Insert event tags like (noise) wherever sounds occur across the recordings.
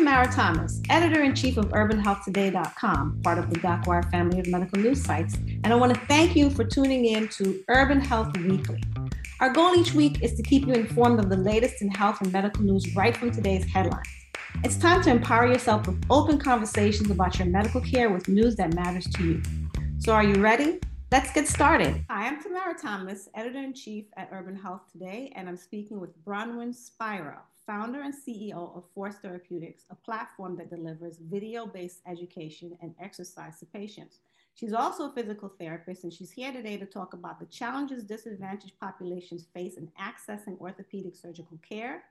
Tamara Thomas, editor in chief of UrbanHealthToday.com, part of the DocWire family of medical news sites, and I want to thank you for tuning in to Urban Health Weekly. Our goal each week is to keep you informed of the latest in health and medical news right from today's headlines. It's time to empower yourself with open conversations about your medical care with news that matters to you. So, are you ready? Let's get started. Hi, I'm Tamara Thomas, editor in chief at Urban Health Today, and I'm speaking with Bronwyn Spira, founder and CEO of Force Therapeutics, a platform that delivers video based education and exercise to patients. She's also a physical therapist, and she's here today to talk about the challenges disadvantaged populations face in accessing orthopedic surgical care,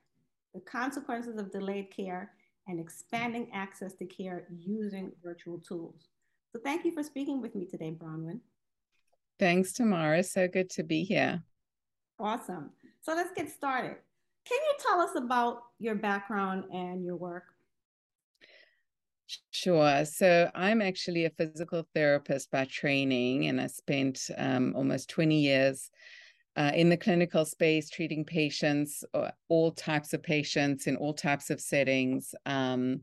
the consequences of delayed care, and expanding access to care using virtual tools. So, thank you for speaking with me today, Bronwyn. Thanks, Tamara. So good to be here. Awesome. So, let's get started. Can you tell us about your background and your work? Sure. So I'm actually a physical therapist by training, and I spent um, almost 20 years uh, in the clinical space treating patients, uh, all types of patients in all types of settings. Um,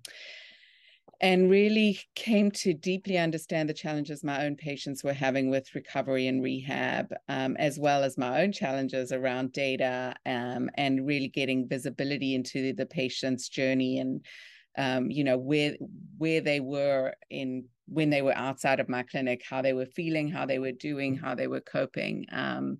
and really came to deeply understand the challenges my own patients were having with recovery and rehab, um, as well as my own challenges around data um, and really getting visibility into the patient's journey and um, you know where where they were in when they were outside of my clinic, how they were feeling, how they were doing, how they were coping. Um,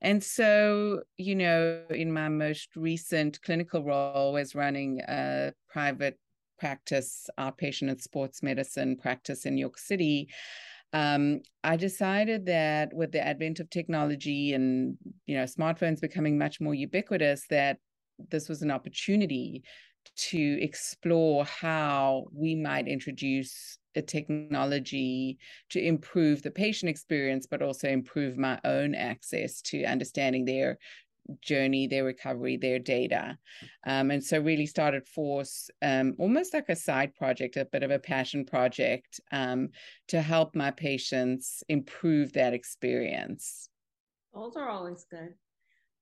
and so, you know, in my most recent clinical role was running a private practice, outpatient and sports medicine practice in New York City, um, I decided that with the advent of technology and you know smartphones becoming much more ubiquitous, that this was an opportunity to explore how we might introduce a technology to improve the patient experience, but also improve my own access to understanding their journey, their recovery, their data. Um, and so really started Force um, almost like a side project, a bit of a passion project um, to help my patients improve that experience. Those are always good.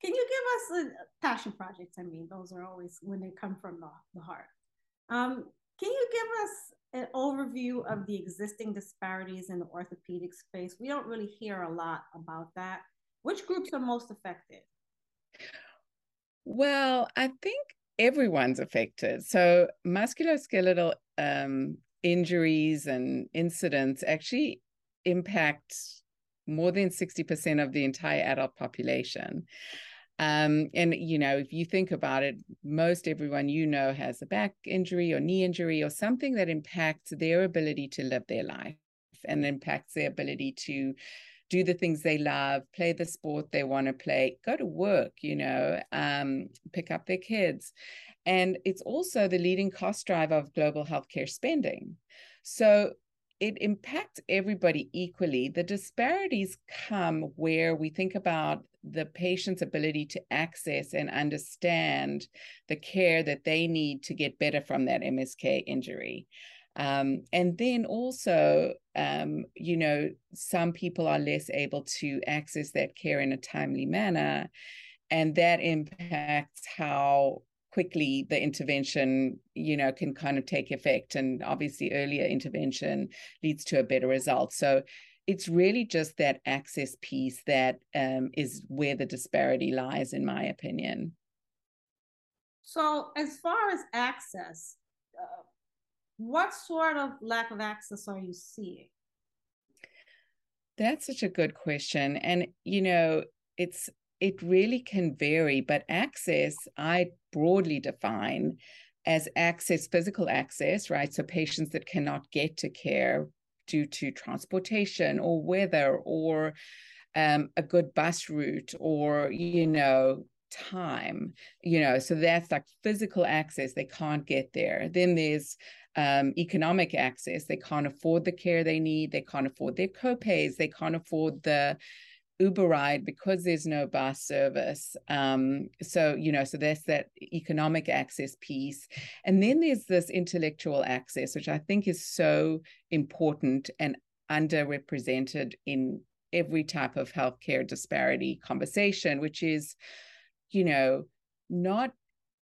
Can you give us a passion projects? I mean, those are always when they come from the, the heart. Um, can you give us an overview of the existing disparities in the orthopedic space? We don't really hear a lot about that. Which groups are most affected? Well, I think everyone's affected. So musculoskeletal um, injuries and incidents actually impact more than 60% of the entire adult population. Um, and you know, if you think about it, most everyone you know has a back injury or knee injury or something that impacts their ability to live their life and impacts their ability to do the things they love, play the sport they want to play, go to work, you know, um, pick up their kids. And it's also the leading cost driver of global healthcare spending. So it impacts everybody equally. The disparities come where we think about the patient's ability to access and understand the care that they need to get better from that MSK injury. Um, and then also, um, you know, some people are less able to access that care in a timely manner. And that impacts how quickly the intervention, you know, can kind of take effect. And obviously, earlier intervention leads to a better result. So it's really just that access piece that um, is where the disparity lies, in my opinion. So, as far as access, uh, what sort of lack of access are you seeing? That's such a good question. And, you know, it's, it really can vary, but access, I broadly define as access, physical access, right? So patients that cannot get to care due to transportation or weather or um, a good bus route or, you know, time you know so that's like physical access they can't get there then there's um, economic access. They can't afford the care they need. They can't afford their copays. They can't afford the uber ride because there's no bus service. Um, so you know so that's that economic access piece. And then there's this intellectual access which i think is so important and underrepresented in every type of healthcare disparity conversation, which is, you know, not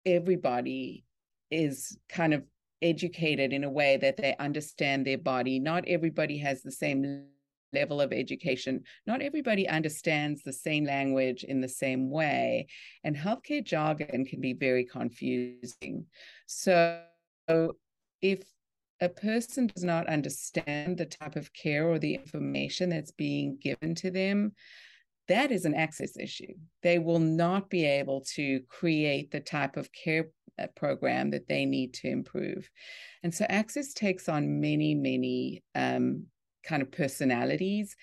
everybody is kind of educated in a way that they understand their body. Not everybody has the same level of education. Not everybody understands the same language in the same way. And healthcare jargon can be very confusing. So if a person does not understand the type of care or the information that's being given to them, that is an access issue. They will not be able to create the type of care uh, program that they need to improve. And so access takes on many, many um, kind of personalities.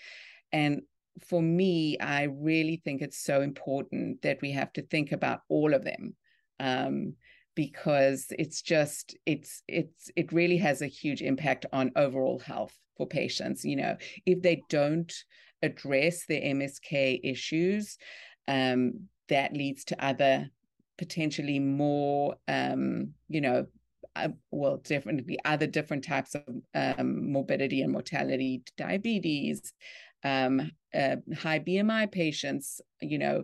And for me, I really think it's so important that we have to think about all of them. Um, because it's just it's it's it really has a huge impact on overall health for patients you know if they don't address the msk issues um, that leads to other potentially more um, you know uh, well definitely other different types of um, morbidity and mortality diabetes um, uh, high bmi patients you know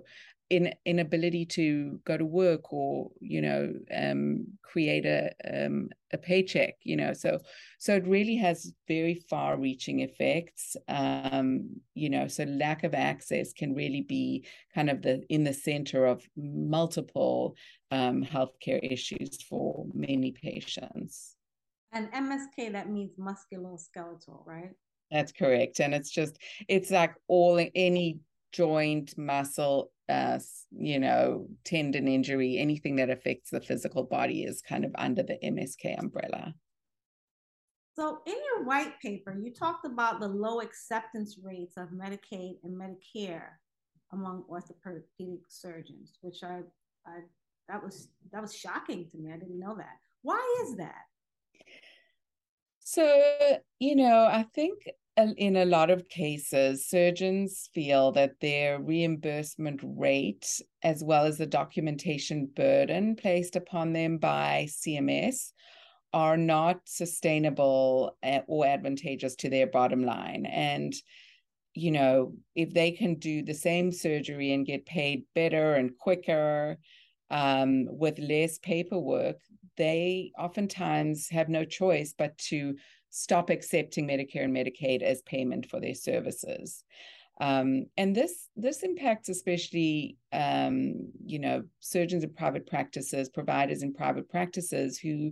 in inability to go to work or you know um, create a um, a paycheck you know so so it really has very far reaching effects. Um, you know so lack of access can really be kind of the in the center of multiple um, healthcare issues for many patients. And msk that means musculoskeletal right? That's correct and it's just it's like all any joint muscle uh, you know, tendon injury, anything that affects the physical body is kind of under the MSK umbrella. So, in your white paper, you talked about the low acceptance rates of Medicaid and Medicare among orthopedic surgeons, which I, I that was that was shocking to me. I didn't know that. Why is that? So, you know, I think in a lot of cases, surgeons feel that their reimbursement rate, as well as the documentation burden placed upon them by CMS, are not sustainable eh, or advantageous to their bottom line. And, you know, if they can do the same surgery and get paid better and quicker um, with less paperwork, they oftentimes have no choice but to stop accepting Medicare and Medicaid as payment for their services. Um, and this this impacts especially um, you know surgeons in private practices, providers in private practices who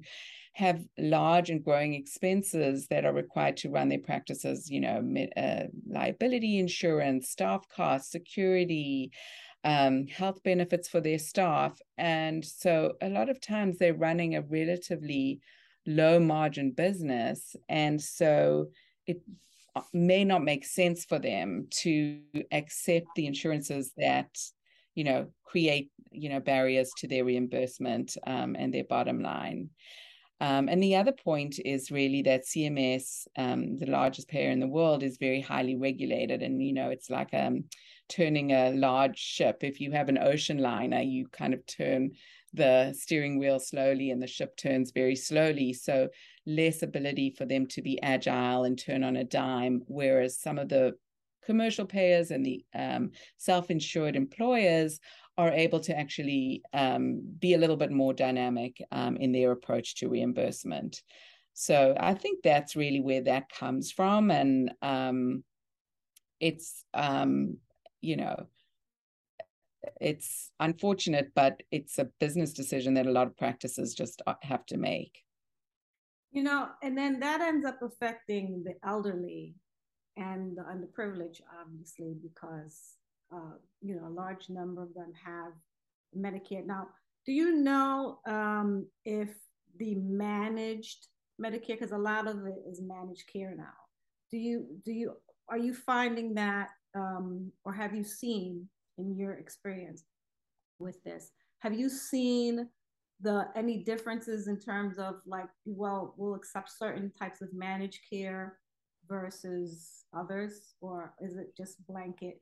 have large and growing expenses that are required to run their practices. You know, uh, liability insurance, staff costs, security. Um, health benefits for their staff. And so a lot of times they're running a relatively low margin business. And so it uh, may not make sense for them to accept the insurances that you know create you know barriers to their reimbursement um, and their bottom line um, and the other point is really that CMS, um, the largest payer in the world, is very highly regulated. And, you know, it's like um, turning a large ship. If you have an ocean liner, you kind of turn the steering wheel slowly and the ship turns very slowly. So less ability for them to be agile and turn on a dime. Whereas some of the commercial payers and the um, self-insured employers are able to actually um, be a little bit more dynamic um, in their approach to reimbursement. So I think that's really where that comes from, and um, it's um, you know it's unfortunate, but it's a business decision that a lot of practices just uh, have to make. You know, and then that ends up affecting the elderly and the underprivileged, obviously, because uh, you know a large number of them have Medicare. Now, do you know um, if the managed Medicare, because a lot of it is managed care now, do you do you are you finding that, um, or have you seen in your experience with this. Have you seen the any differences in terms of like, well, we'll accept certain types of managed care versus others, or is it just blanket?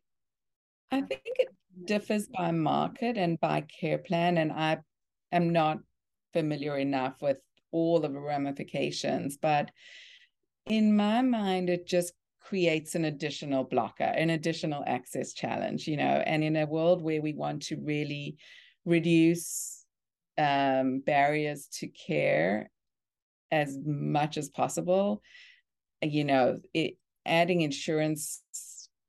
I think it differs by market and by care plan, and I am not familiar enough with all of the ramifications, but in my mind, it just creates an additional blocker, an additional access challenge, you know, and in a world where we want to really reduce um, barriers to care as much as possible, you know, it, adding insurance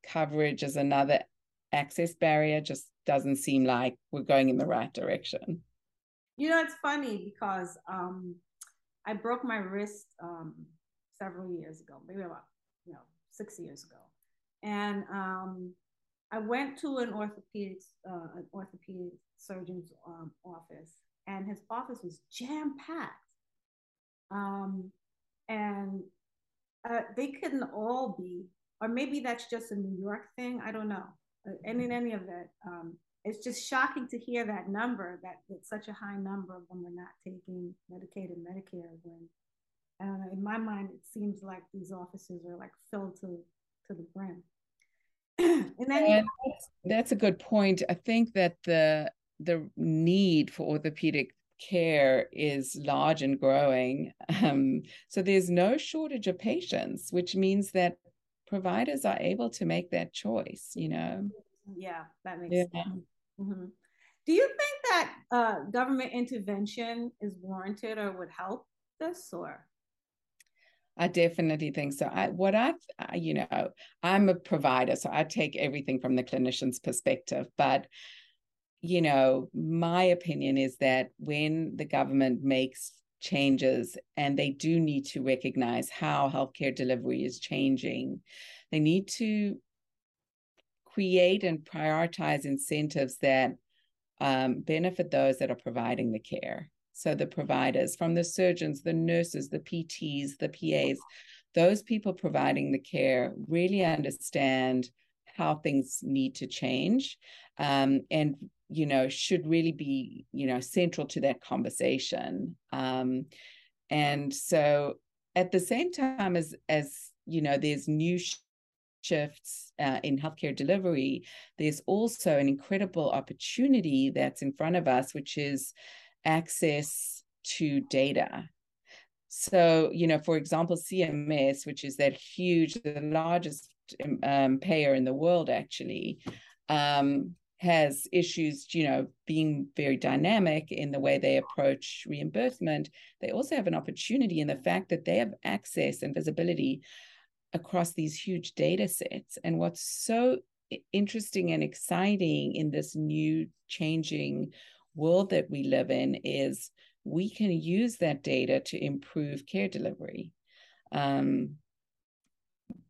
coverage as another access barrier just doesn't seem like we're going in the right direction. You know, it's funny because um, I broke my wrist um, several years ago, maybe about six years ago, and um, I went to an orthopedic uh, an orthopedic surgeon's um, office, and his office was jam packed, um, and uh, they couldn't all be, or maybe that's just a New York thing. I don't know. And in any event, um, it's just shocking to hear that number that it's such a high number when we're not taking Medicaid and Medicare. When I don't know, in my mind, it seems like these offices are like filled to to the brim. (clears throat) and then and that's, that's a good point. I think that the the need for orthopedic care is large and growing. Um, so there's no shortage of patients, which means that providers are able to make that choice, you know? Yeah, that makes yeah. sense. Mm-hmm. Do you think that uh, government intervention is warranted or would help this or? I definitely think so. I, what I, you know, I'm a provider, so I take everything from the clinician's perspective. But you know, my opinion is that when the government makes changes and they do need to recognize how healthcare delivery is changing, they need to create and prioritize incentives that um, benefit those that are providing the care. So the providers, from the surgeons, the nurses, the PTs, the PAs, those people providing the care really understand how things need to change um, and you know should really be you know central to that conversation um, and so at the same time as as you know there's new sh- shifts uh, in healthcare delivery there's also an incredible opportunity that's in front of us which is access to data so you know for example cms which is that huge the largest um, payer in the world actually um, has issues, you know, being very dynamic in the way they approach reimbursement, they also have an opportunity in the fact that they have access and visibility across these huge data sets. And what's so interesting and exciting in this new changing world that we live in is we can use that data to improve care delivery. Um,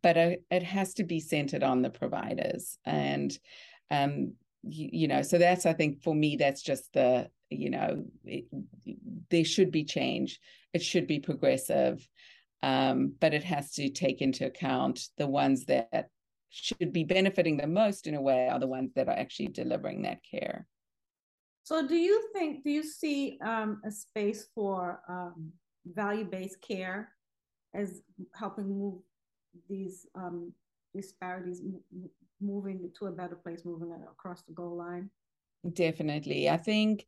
but it has to be centered on the providers. And um, you, you know so that's i think for me that's just the you know it, there should be change it should be progressive um, but it has to take into account the ones that should be benefiting the most in a way are the ones that are actually delivering that care so do you think do you see um, a space for um, value-based care as helping move these um, disparities moving to a better place, moving across the goal line? Definitely. I think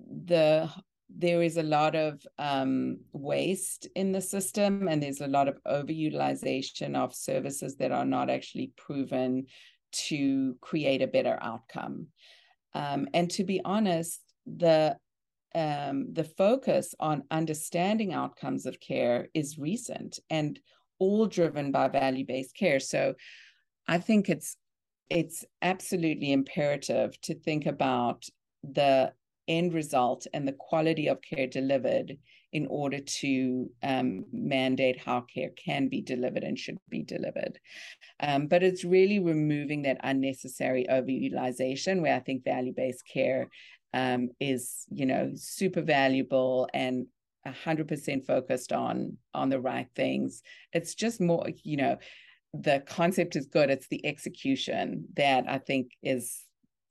the there is a lot of um, waste in the system and there's a lot of overutilization of services that are not actually proven to create a better outcome um, and to be honest the um, the focus on understanding outcomes of care is recent and all driven by value-based care. So I think it's it's absolutely imperative to think about the end result and the quality of care delivered in order to um, mandate how care can be delivered and should be delivered. Um, but it's really removing that unnecessary overutilization where I think value-based care um, is, you know, super valuable and 100% focused on on the right things. It's just more, you know, the concept is good it's the execution that i think is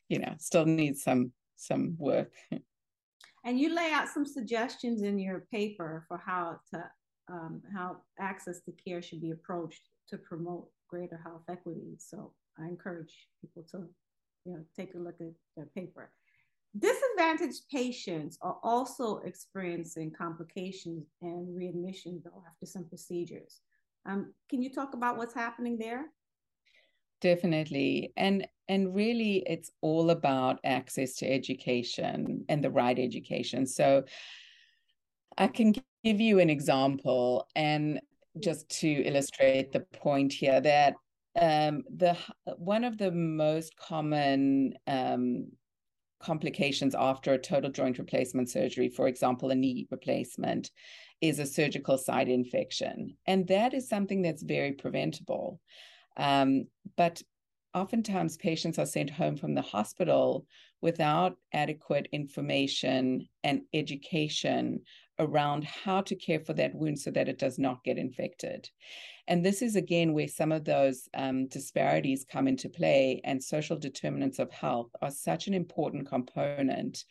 you know, still needs some some work. (laughs) And you lay out some suggestions in your paper for how to um, how access to care should be approached to promote greater health equity. So I encourage people to, you know, take a look at the paper. Disadvantaged patients are also experiencing complications and readmission though after some procedures. Um, can you talk about what's happening there? Definitely. And and really it's all about access to education and the right education. So I can give you an example and just to illustrate the point here that um, the one of the most common um, complications after a total joint replacement surgery, for example, a knee replacement, is a surgical site infection. And that is something that's very preventable. Um, but oftentimes patients are sent home from the hospital without adequate information and education around how to care for that wound so that it does not get infected. And this is again where some of those um, disparities come into play, and social determinants of health are such an important component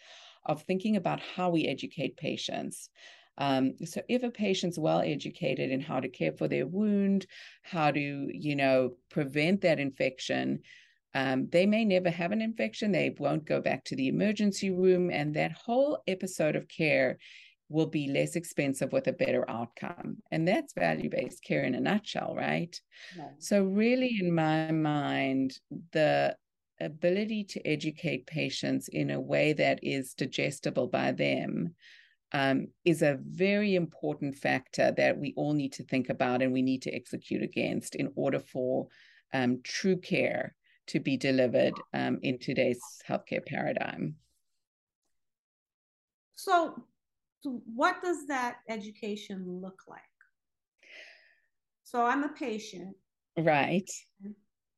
of thinking about how we educate patients. Um, so if a patient's well educated in how to care for their wound, how to, you know, prevent that infection, um, they may never have an infection. They won't go back to the emergency room. And that whole episode of care will be less expensive with a better outcome. And that's value based care in a nutshell, right? Yeah. So, really, in my mind, the ability to educate patients in a way that is digestible by them um, is a very important factor that we all need to think about and we need to execute against in order for um, true care to be delivered um, in today's healthcare paradigm. So, so, what does that education look like? So, I'm a patient. Right.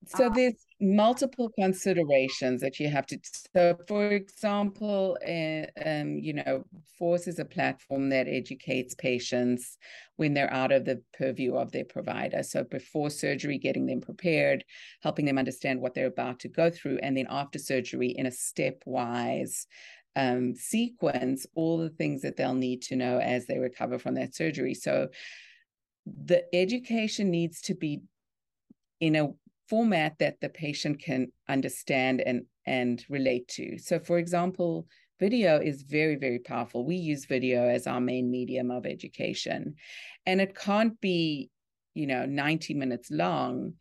So uh, there's multiple considerations that you have to. So, for example, uh, um, you know, Force is a platform that educates patients when they're out of the purview of their provider. So, before surgery, getting them prepared, helping them understand what they're about to go through, and then after surgery, in a stepwise um, sequence, all the things that they'll need to know as they recover from that surgery. So, the education needs to be in a format that the patient can understand and and relate to. So for example, video is very very powerful. We use video as our main medium of education. And it can't be, you know, 90 minutes long.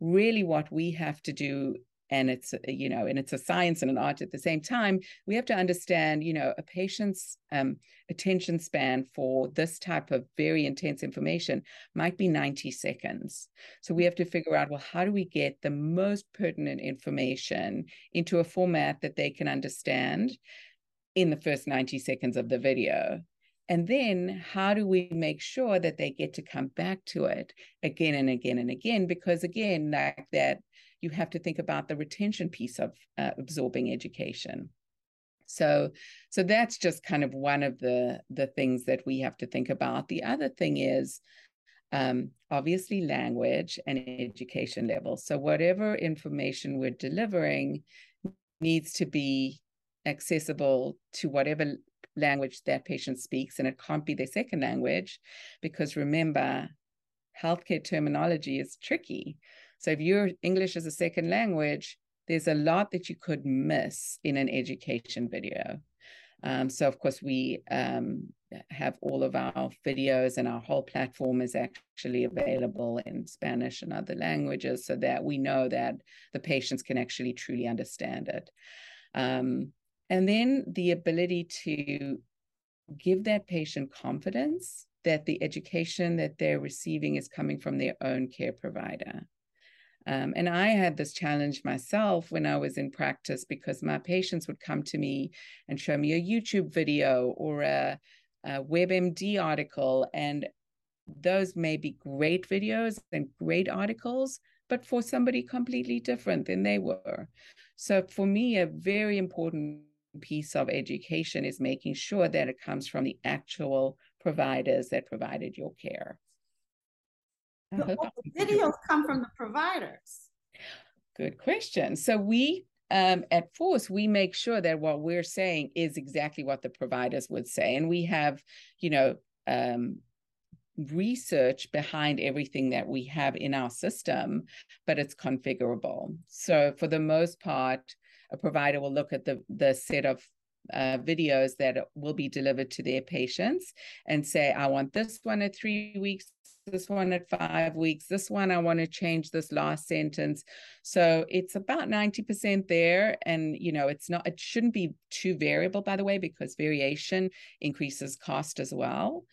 Really what we have to do and it's you know and it's a science and an art at the same time we have to understand you know a patient's um, attention span for this type of very intense information might be 90 seconds. So we have to figure out well how do we get the most pertinent information into a format that they can understand in the first 90 seconds of the video? And then how do we make sure that they get to come back to it again and again and again? Because again, like that you have to think about the retention piece of uh, absorbing education. So so that's just kind of one of the the things that we have to think about. The other thing is um, obviously language and education level. So whatever information we're delivering needs to be accessible to whatever language that patient speaks and it can't be their second language because remember healthcare terminology is tricky so if your English is a second language, there's a lot that you could miss in an education video. Um, so of course we um, have all of our videos and our whole platform is actually available in Spanish and other languages so that we know that the patients can actually truly understand it. Um, and then the ability to give that patient confidence that the education that they're receiving is coming from their own care provider. Um, and I had this challenge myself when I was in practice because my patients would come to me and show me a YouTube video or a, a WebMD article. And those may be great videos and great articles, but for somebody completely different than they were. So for me, a very important piece of education is making sure that it comes from the actual providers that provided your care the videos come from the providers? Good question. So we um, at Force, we make sure that what we're saying is exactly what the providers would say. And we have, you know, um, research behind everything that we have in our system, but it's configurable. So for the most part, a provider will look at the, the set of uh, videos that will be delivered to their patients and say, I want this one at three weeks, this one at five weeks, this one I want to change this last sentence. So it's about 90% there. And, you know, it's not, it shouldn't be too variable, by the way, because variation increases cost as well.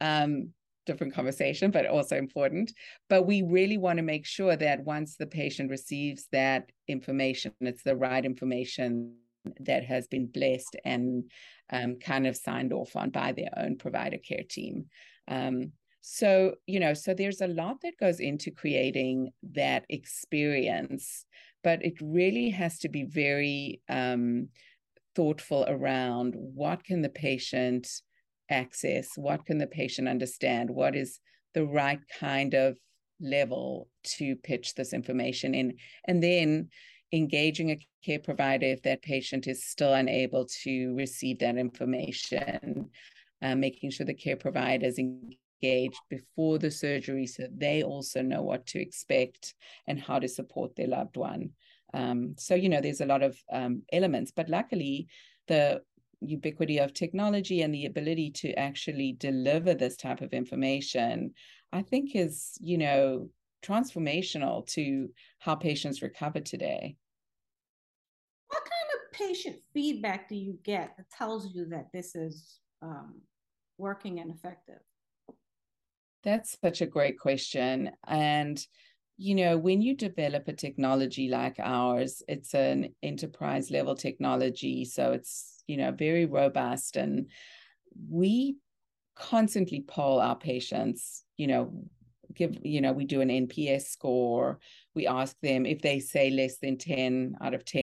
Um, different conversation, but also important. But we really want to make sure that once the patient receives that information, it's the right information that has been blessed and um, kind of signed off on by their own provider care team. Um, so, you know, so there's a lot that goes into creating that experience, but it really has to be very um, thoughtful around what can the patient access, what can the patient understand, what is the right kind of level to pitch this information in, and then engaging a care provider if that patient is still unable to receive that information, uh, making sure the care provider is engaged before the surgery so they also know what to expect and how to support their loved one. Um, so, you know, there's a lot of um, elements, but luckily, the ubiquity of technology and the ability to actually deliver this type of information, I think is, you know, transformational to how patients recover today. What kind of patient feedback do you get that tells you that this is um, working and effective? That's such a great question. And, you know, when you develop a technology like ours, it's an enterprise level technology. So it's, you know, very robust. And we constantly poll our patients, you know, give, you know, we do an NPS score. We ask them if they say less than 10 out of 10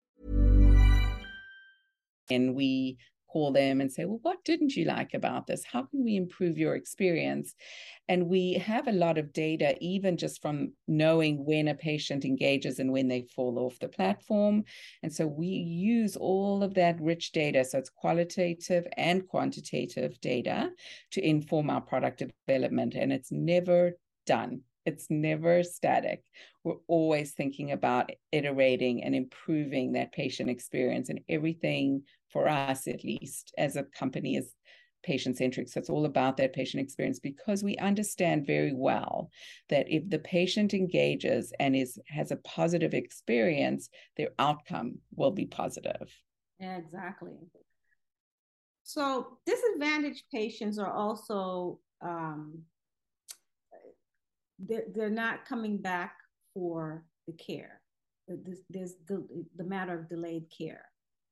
And we call them and say, well, what didn't you like about this? How can we improve your experience? And we have a lot of data, even just from knowing when a patient engages and when they fall off the platform. And so we use all of that rich data. So it's qualitative and quantitative data to inform our product development. And it's never done. It's never static. We're always thinking about iterating and improving that patient experience and everything for us, at least as a company, is patient centric. So it's all about that patient experience because we understand very well that if the patient engages and is has a positive experience, their outcome will be positive. Yeah, exactly. So disadvantaged patients are also um, they're, they're not coming back for the care. There's, there's the, the matter of delayed care.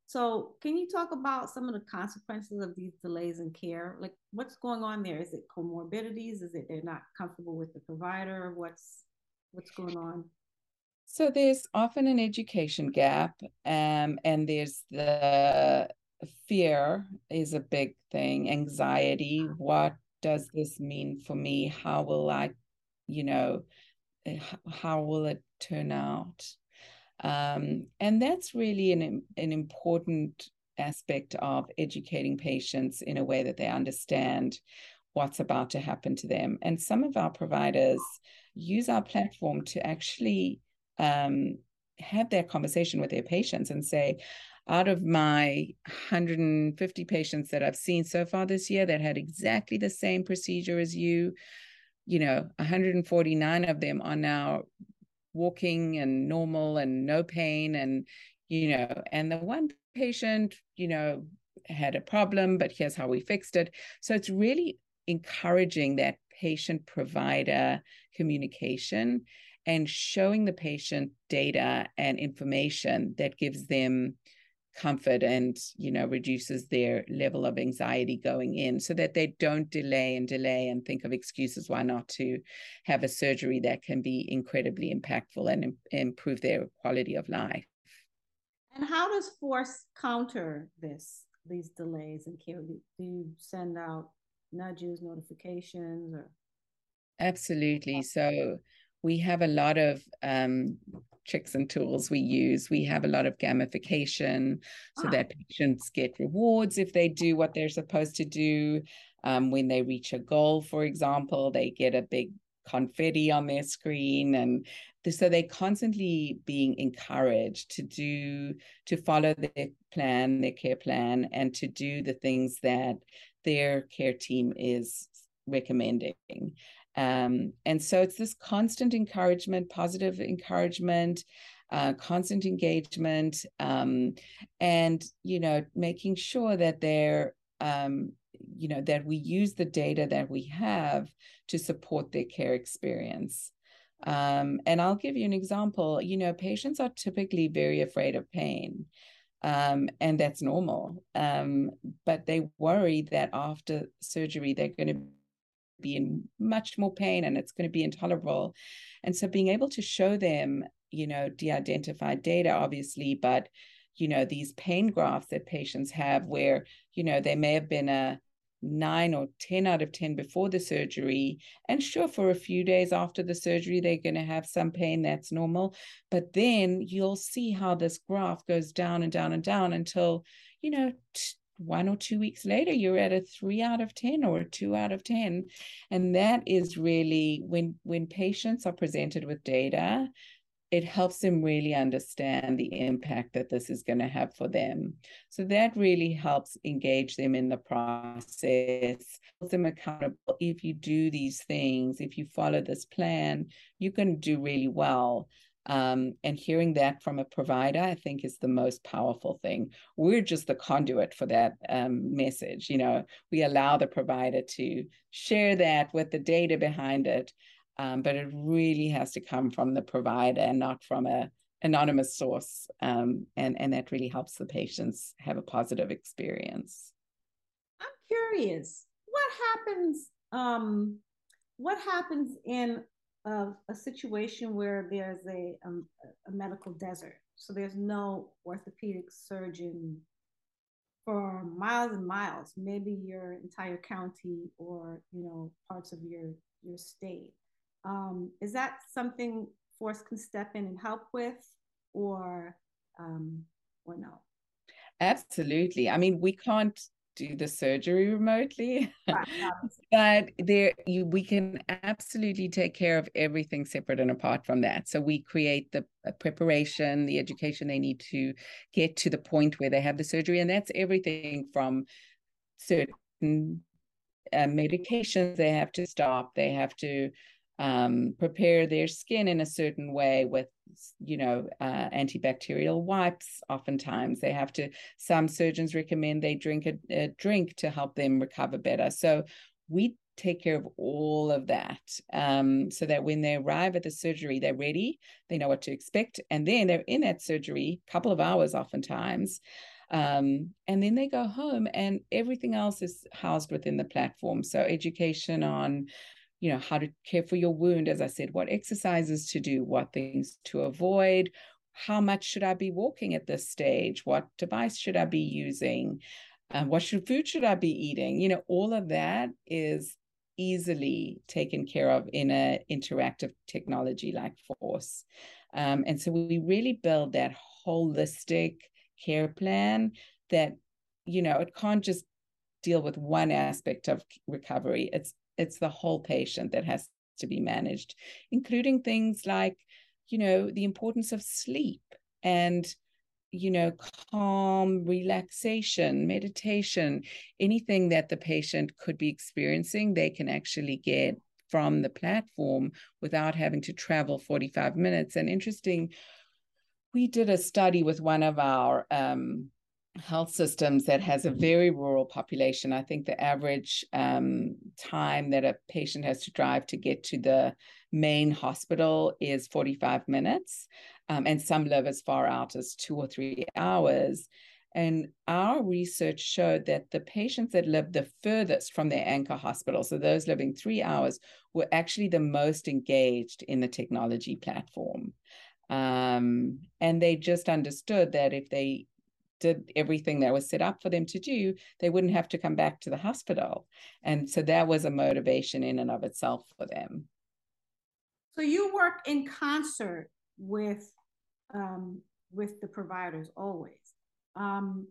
So, can you talk about some of the consequences of these delays in care? Like, what's going on there? Is it comorbidities? Is it they're not comfortable with the provider? What's what's going on? So there's often an education gap, um, and there's the fear is a big thing. Anxiety. What does this mean for me? How will I, you know, eh, how will it turn out? Um, and that's really an, an important aspect of educating patients in a way that they understand what's about to happen to them. And some of our providers use our platform to actually um, have that conversation with their patients and say, out of my 150 patients that I've seen so far this year that had exactly the same procedure as you, you know, 149 of them are now walking and normal and no pain and you know and the one patient you know had a problem but here's how we fixed it. So it's really encouraging that patient provider communication and showing the patient data and information that gives them comfort and you know reduces their level of anxiety going in so that they don't delay and delay and think of excuses why not to have a surgery that can be incredibly impactful and Im- improve their quality of life. And how does force counter this these delays and care? Do you send out nudges notifications or? Absolutely. So we have a lot of um, tricks and tools we use. We have a lot of gamification so ah. that patients get rewards if they do what they're supposed to do. Um, when they reach a goal, for example, they get a big confetti on their screen and so they're constantly being encouraged to do to follow their plan their care plan and to do the things that their care team is recommending um, and so it's this constant encouragement, positive encouragement, uh, constant engagement, um, and you know, making sure that they're um, you know that we use the data that we have to support their care experience. Um, and I'll give you an example. You know, patients are typically very afraid of pain. Um, and that's normal. Um, but they worry that after surgery, they're going to be in much more pain and it's going to be intolerable. And so being able to show them, you know, de-identified data, obviously, but you know, these pain graphs that patients have where, you know, they may have been a nine or 10 out of 10 before the surgery. And sure, for a few days after the surgery, they're going to have some pain that's normal. But then you'll see how this graph goes down and down and down until, you know, t- one or two weeks later you're at a three out of ten or a two out of ten. And that is really when when patients are presented with data it helps them really understand the impact that this is going to have for them. So that really helps engage them in the process hold them accountable. If you do these things if you follow this plan going to do really well um, and hearing that from a provider, I think, is the most powerful thing. We're just the conduit for that um, message. You know, we allow the provider to share that with the data behind it, um, but it really has to come from the provider and not from a anonymous source. Um, and and that really helps the patients have a positive experience. I'm curious, what happens? Um, what happens in of a situation where there's a, um, a medical desert. So there's no orthopedic surgeon for miles and miles, maybe your entire county or you know parts of your your state. Um, is that something Force can step in and help with, or um, or no? Absolutely. I mean, we can't do the surgery remotely. (laughs) But there you we can absolutely take care of everything separate and apart from that. So we create the preparation the education they need to get to the point where they have the surgery and that's everything from certain uh, medications they have to stop they have to um, prepare their skin in a certain way with you know uh, antibacterial wipes. Oftentimes they have to some surgeons recommend they drink a, a, drink to help them recover better. So we take care of all of that um, so that when they arrive at the surgery they're ready they know what to expect and then they're in that surgery a couple of hours oftentimes um, and then they go home and everything else is housed within the platform. So education on you know how to care for your wound as i said what exercises to do what things to avoid how much should i be walking at this stage what device should i be using uh, what should, food should i be eating? You know all of that is easily taken care of in an interactive technology like force. Um, and so we really build that holistic care plan that you know it can't just deal with one aspect of recovery. It's it's the whole patient that has to be managed, including things like, you know, the importance of sleep and you know, calm, relaxation, meditation, anything that the patient could be experiencing, they can actually get from the platform without having to travel 45 minutes. And interesting, we did a study with one of our um, health systems that has a very rural population. I think the average um, time that a patient has to drive to get to the main hospital is 45 minutes. Um, and some live as far out as two or three hours. And our research showed that the patients that lived the furthest from their anchor hospital, so those living three hours, were actually the most engaged in the technology platform. Um, and they just understood that if they did everything that was set up for them to do, they wouldn't have to come back to the hospital. And so that was a motivation in and of itself for them. So you work in concert with um, with the providers always. Um,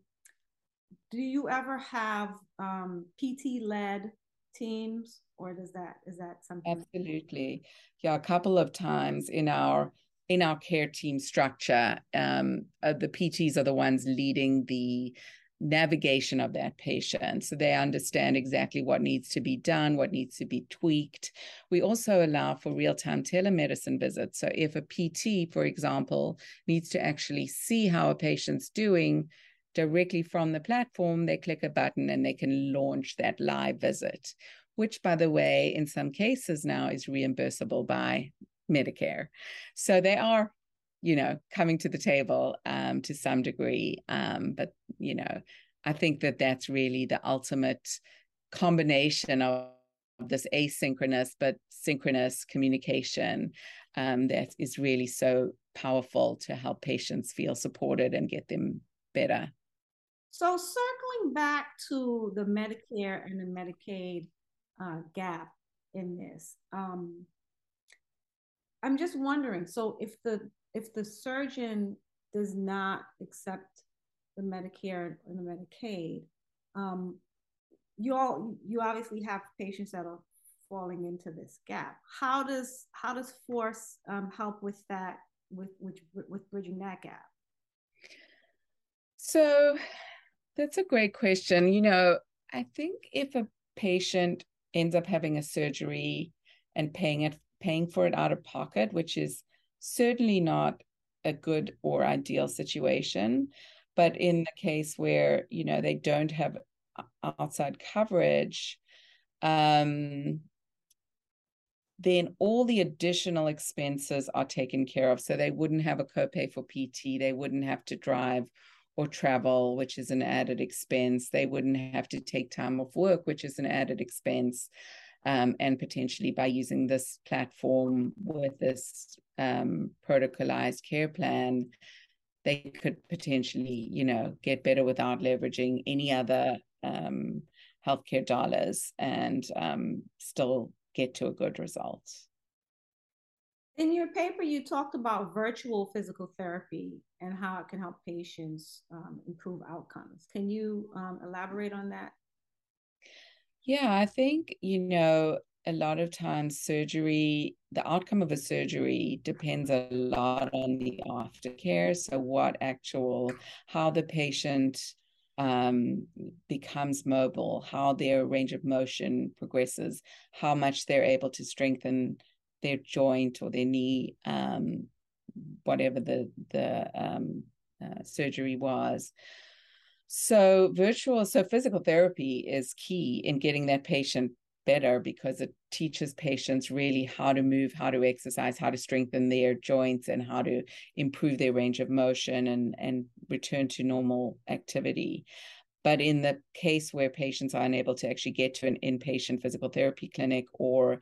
do you ever have um, PT led teams, or does that is that something? Absolutely, yeah. A couple of times in our in our care team structure, um, uh, the PTs are the ones leading the navigation of that patient. So they understand exactly what needs to be done what needs to be tweaked. We also allow for real-time telemedicine visits. So if a pt for example needs to actually see how a patient's doing directly from the platform they click a button and they can launch that live visit which by the way in some cases now is reimbursable by medicare. So they are you know coming to the table um, to some degree um, but you know i think that that's really the ultimate combination of this asynchronous but synchronous communication um, that is really so powerful to help patients feel supported and get them better. So circling back to the medicare and the medicaid uh, gap in this um, i'm just wondering so if the if the surgeon does not accept the Medicare and the Medicaid, um, you all you obviously have patients that are falling into this gap. How does how does Force um, help with that with with with bridging that gap? So that's a great question. You know, I think if a patient ends up having a surgery and paying it paying for it out of pocket, which is certainly not a good or ideal situation. But in the case where, you know, they don't have outside coverage, um, then all the additional expenses are taken care of. So they wouldn't have a copay for PT, they wouldn't have to drive or travel, which is an added expense. They wouldn't have to take time off work, which is an added expense. Um, and potentially by using this platform with this um, protocolized care plan, they could potentially, you know, get better without leveraging any other um, healthcare dollars and um, still get to a good result. In your paper, you talked about virtual physical therapy and how it can help patients um, improve outcomes. Can you um, elaborate on that? Yeah, I think, you know, a lot of times surgery, the outcome of a surgery depends a lot on the aftercare. So, what actual, how the patient um, becomes mobile, how their range of motion progresses, how much they're able to strengthen their joint or their knee, um, whatever the the um, uh, surgery was. So virtual, so physical therapy is key in getting that patient better because it teaches patients really how to move, how to exercise, how to strengthen their joints, and how to improve their range of motion and, and return to normal activity. But in the case where patients are unable to actually get to an inpatient physical therapy clinic or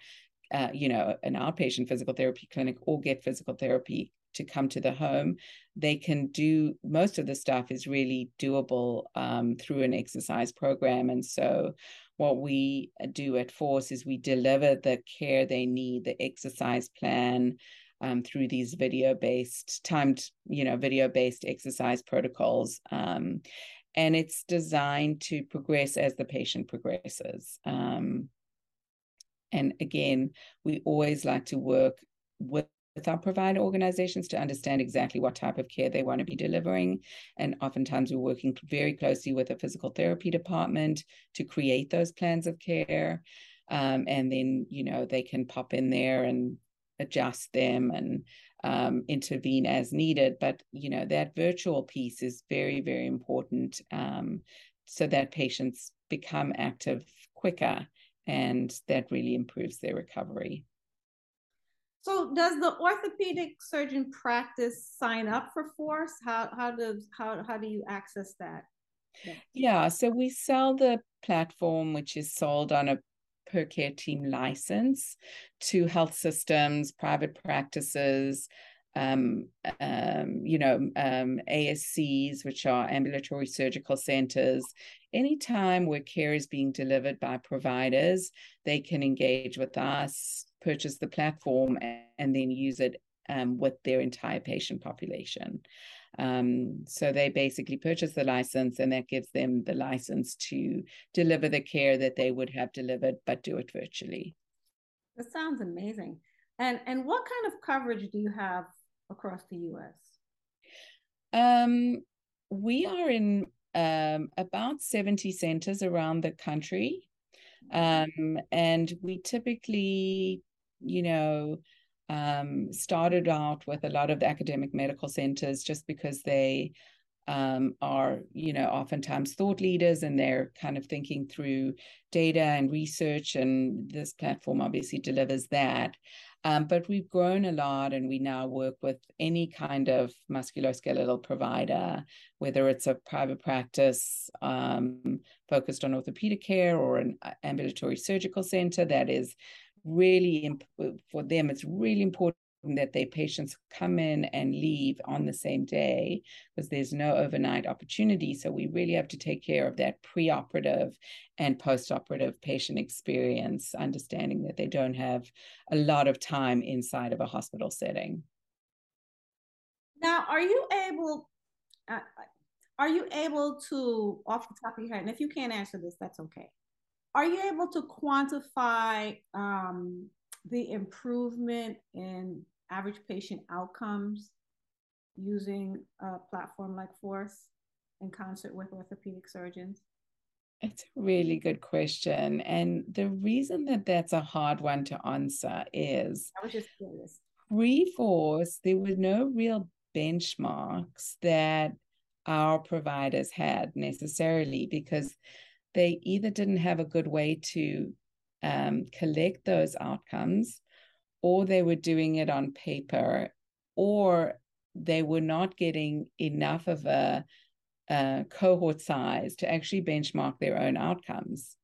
uh, you know, an outpatient physical therapy clinic or get physical therapy to come to the home, they can do most of the stuff is really doable um, through an exercise program. And so, what we do at Force is we deliver the care they need, the exercise plan. Um, through these video-based timed, you know, video-based exercise protocols, um, and it's designed to progress as the patient progresses. Um, and again, we always like to work with our provider organizations to understand exactly what type of care they want to be delivering. And oftentimes we're working very closely with a physical therapy department to create those plans of care. Um, and then, you know, they can pop in there and adjust them and um, intervene as needed. But, you know, that virtual piece is very, very important um, so that patients become active quicker and that really improves their recovery. So does the orthopedic surgeon practice sign up for Force? How how does how how do you access that? Yeah, so we sell the platform which is sold on a per care team license to health systems, private practices, um, um, you know, um, ASCs, which are ambulatory surgical centers. Anytime where care is being delivered by providers, they can engage with us, purchase the platform, and, and then use it um, with their entire patient population. Um, so they basically purchase the license, and that gives them the license to deliver the care that they would have delivered, but do it virtually. That sounds amazing. And and what kind of coverage do you have across the U.S.? Um, we are in um, about 70 centers around the country. Um, and we typically, you know, um, started out with a lot of academic medical centers just because they um, are, you know, oftentimes thought leaders and they're kind of thinking through data and research. And this platform obviously delivers that. Um, but we've grown a lot and we now work with any kind of musculoskeletal provider, whether it's a private practice um, focused on orthopedic care or an uh, ambulatory surgical center that is really imp- for them it's really important that their patients come in and leave on the same day because there's no overnight opportunity. So we really have to take care of that preoperative and postoperative patient experience, understanding that they don't have a lot of time inside of a hospital setting. Now, are you able? Uh, are you able to, off the top of your head, and if you can't answer this, that's okay. Are you able to quantify um, the improvement in average patient outcomes using a platform like Force in concert with orthopedic surgeons? It's a really good question. And the reason that that's a hard one to answer is I was just curious. Pre Force, there were no real benchmarks that our providers had necessarily because they either didn't have a good way to um, collect those outcomes, or they were doing it on paper, or they were not getting enough of a, a cohort size to actually benchmark their own outcomes.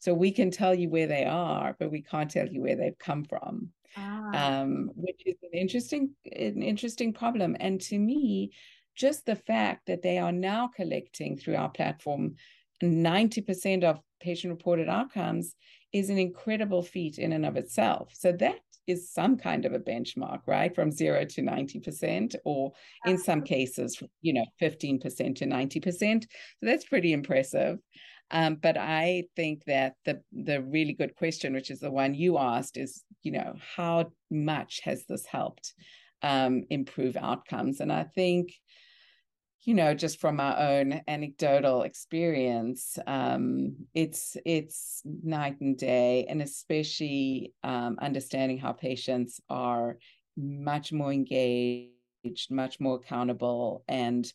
So we can tell you where they are, but we can't tell you where they've come from, ah. um, which is an interesting, an interesting problem. And to me, just the fact that they are now collecting through our platform 90% of patient reported outcomes is an incredible feat in and of itself. So that is some kind of a benchmark, right? From zero to 90%, or in some cases, you know, 15% to 90%. So that's pretty impressive. Um, but I think that the the really good question, which is the one you asked, is you know how much has this helped um, improve outcomes? And I think you know just from our own anecdotal experience um, it's it's night and day and especially um, understanding how patients are much more engaged much more accountable and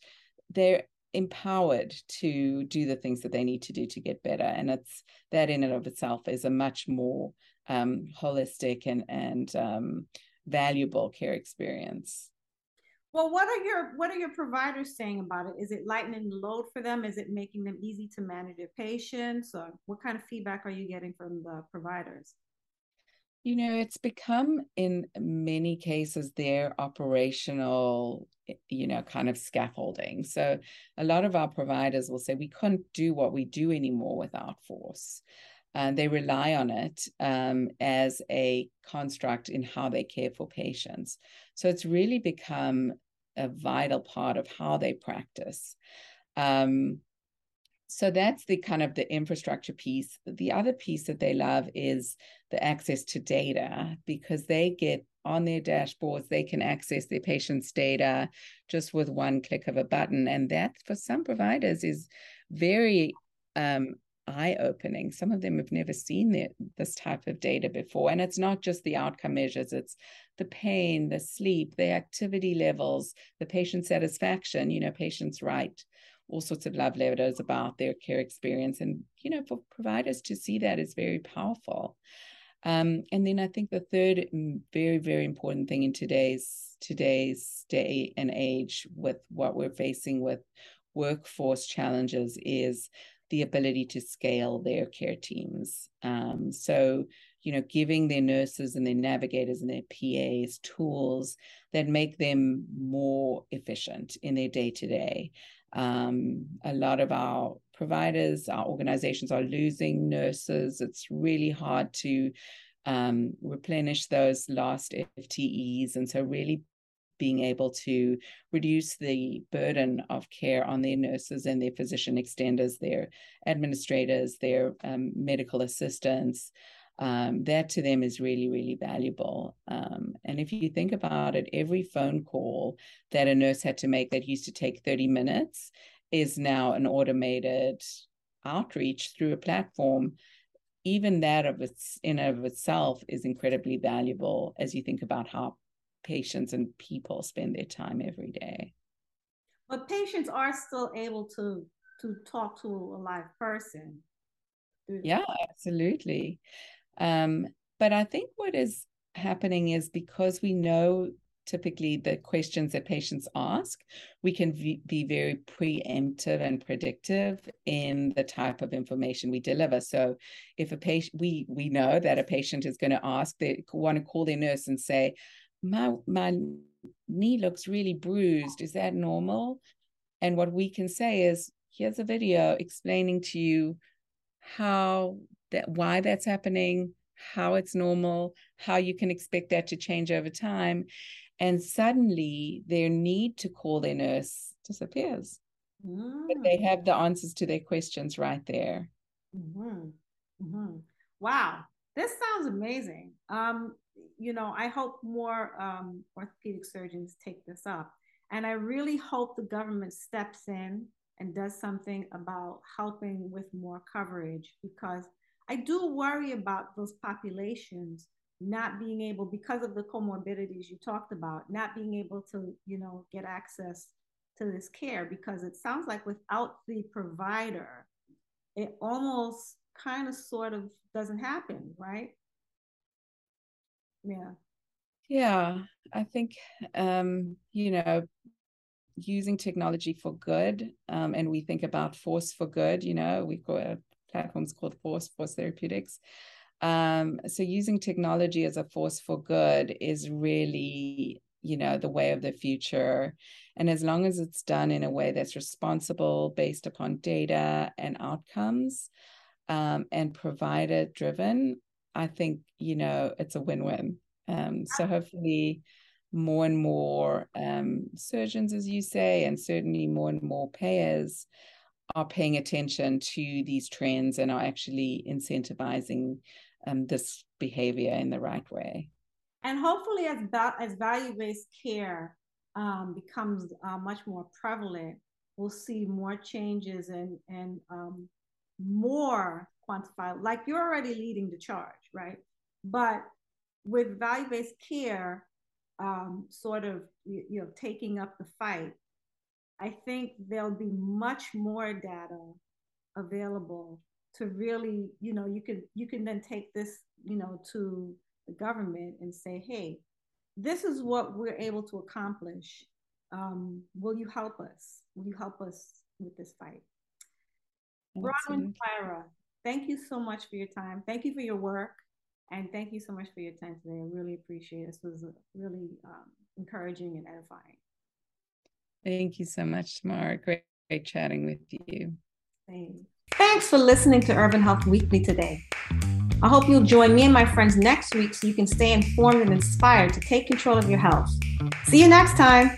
they're empowered to do the things that they need to do to get better and it's that in and of itself is a much more um, holistic and and um, valuable care experience well, what are your what are your providers saying about it? Is it lightening the load for them? Is it making them easy to manage their patients? Or what kind of feedback are you getting from the providers? You know, it's become in many cases their operational, you know, kind of scaffolding. So a lot of our providers will say we couldn't do what we do anymore without force. And they rely on it um, as a construct in how they care for patients. So it's really become a vital part of how they practice. Um, so that's the kind of the infrastructure piece. The other piece that they love is the access to data because they get on their dashboards, they can access their patients' data just with one click of a button. And that for some providers is very um, eye opening. Some of them have never seen the, this type of data before. And it's not just the outcome measures, it's the pain, the sleep, the activity levels, the patient satisfaction. You know, patients write all sorts of love letters about their care experience. And, you know, for providers to see that is very powerful. Um, and then I think the third mm, very, very important thing in today's today's day and age with what we're facing with workforce challenges is the ability to scale their care teams. Um, so, you know, giving their nurses and their navigators and their PAs tools that make them more efficient in their day to day. A lot of our providers, our organizations are losing nurses. It's really hard to um, replenish those lost FTEs. And so, really being able to reduce the burden of care on their nurses and their physician extenders, their administrators, their um, medical assistants. Um, that to them is really, really valuable. Um, and if you think about it, every phone call that a nurse had to make that used to take 30 minutes is now an automated outreach through a platform. Even that of its in of itself is incredibly valuable as you think about how patients and people spend their time every day. But patients are still able to to talk to a live person. Yeah, absolutely. Um, but I think what is happening is because we know typically the questions that patients ask, we can v- be very preemptive and predictive in the type of information we deliver. So if a patient, we we know that a patient is going to ask, they want to call their nurse and say, my my knee looks really bruised. Is that normal? And what we can say is, here's a video explaining to you how that why that's happening, how it's normal, how you can expect that to change over time. And suddenly their need to call their nurse disappears. Mm. But they have the answers to their questions right there. Mm-hmm. Mm-hmm. Wow, this sounds amazing. Um, you know, I hope more um, orthopedic surgeons take this up. And I really hope the government steps in and does something about helping with more coverage because I do worry about those populations not being able, because of the comorbidities you talked about, not being able to, you know, get access to this care because it sounds like without the provider, it almost kind of sort of doesn't happen, right? yeah yeah i think um you know using technology for good um, and we think about force for good you know we call it platforms called force force therapeutics um, so using technology as a force for good is really you know the way of the future and as long as it's done in a way that's responsible based upon data and outcomes um, and provider driven I think, you know, it's a win win. Um, so hopefully, more and more um, surgeons, as you say, and certainly more and more payers are paying attention to these trends and are actually incentivizing um, this behavior in the right way. And hopefully, as, as value based care um, becomes uh, much more prevalent, we'll see more changes and, and um, more quantifiable. Like you're already leading the charge, right? But with value-based care, um, sort of you know taking up the fight, I think there'll be much more data available to really, you know, you can you can then take this, you know, to the government and say, hey, this is what we're able to accomplish. Um, will you help us? Will you help us with this fight? Bronwyn Spira, thank you so much for your time. Thank you for your work. And thank you so much for your time today. I really appreciate it. This was really um, encouraging and edifying. Thank you so much, Tamara. Great, great chatting with you. Thanks. Thanks for listening to Urban Health Weekly today. I hope you'll join me and my friends next week so you can stay informed and inspired to take control of your health. See you next time.